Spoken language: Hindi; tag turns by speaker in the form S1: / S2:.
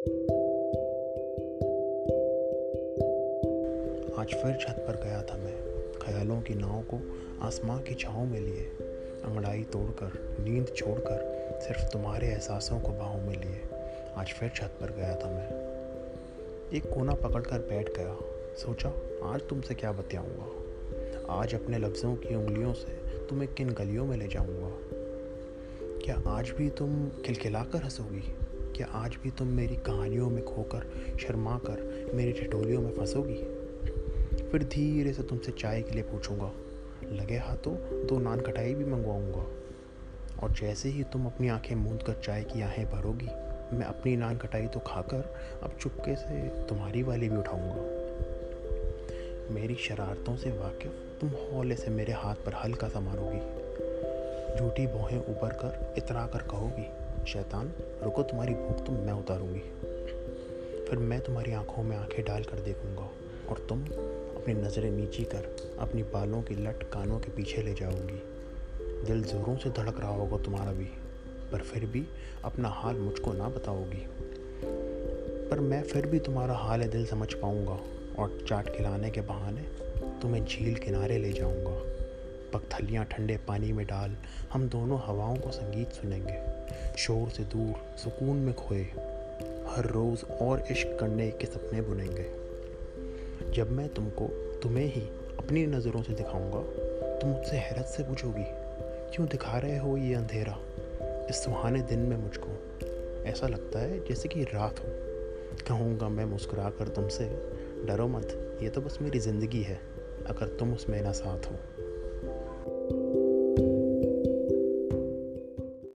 S1: आज फिर छत पर गया था मैं। ख्यालों की नाव को आसमां की छाँव में लिए। अंगड़ाई तोड़कर, नींद छोड़कर सिर्फ़ तुम्हारे एहसासों को बाहों में लिए। आज फिर छत पर गया था मैं। एक कोना पकड़कर बैठ गया। सोचा, आज तुमसे क्या बतियाऊँगा? आज अपने लफ्ज़ों की उंगलियों से तुम्हें किन गलियों में ले जाऊँगा? क्या आज भी तुम खिलखिलाकर हंसोगी? क्या आज भी तुम मेरी कहानियों में खोकर, शर्मा कर, मेरी ठिठोलियों में फंसोगी? फिर धीरे से तुमसे चाय के लिए पूछूँगा। लगे हाथों, दो नान कटाई भी मंगवाऊँगा। और जैसे ही तुम अपनी आँखें मूंद कर चाय की आहें भरोगी, मैं अपनी नान कटाई तो खाकर अब चुपके से तुम्हारी वाली भी उठाऊँगा। मेरी शरारतों से वाकिफ तुम हौले से मेरे हाथ पर हल्का सा मारोगी। झूठी बोहें ऊपर कर इतरा कर कहोगी शैतान, रुको तुम्हारी भूख तुम मैं उतारूँगी। फिर मैं तुम्हारी आँखों में आँखें डाल कर देखूँगा और तुम अपनी नज़रें नीची कर अपनी बालों की लट कानों के पीछे ले जाओगी। दिल ज़ोरों से धड़क रहा होगा तुम्हारा भी, पर फिर भी अपना हाल मुझको ना बताओगी। पर मैं फिर भी तुम्हारा हाल दिल समझ पाऊँगा और चाट खिलाने के बहाने तुम्हें झील किनारे ले जाऊँगा। पगथलियाँ ठंडे पानी में डाल हम दोनों हवाओं को संगीत सुनेंगे। शोर से दूर सुकून में खोए हर रोज़ और इश्क करने के सपने बुनेंगे। जब मैं तुमको, तुम्हें ही अपनी नज़रों से दिखाऊँगा, तुम मुझसे हैरत से पूछोगी, क्यों दिखा रहे हो ये अंधेरा इस सुहाने दिन में मुझको? ऐसा लगता है जैसे कि रात हो। कहूँगा मैं मुस्कुरा कर तुमसे डरो मत, ये तो बस मेरी ज़िंदगी है, अगर तुम उसमें ना साथ हो।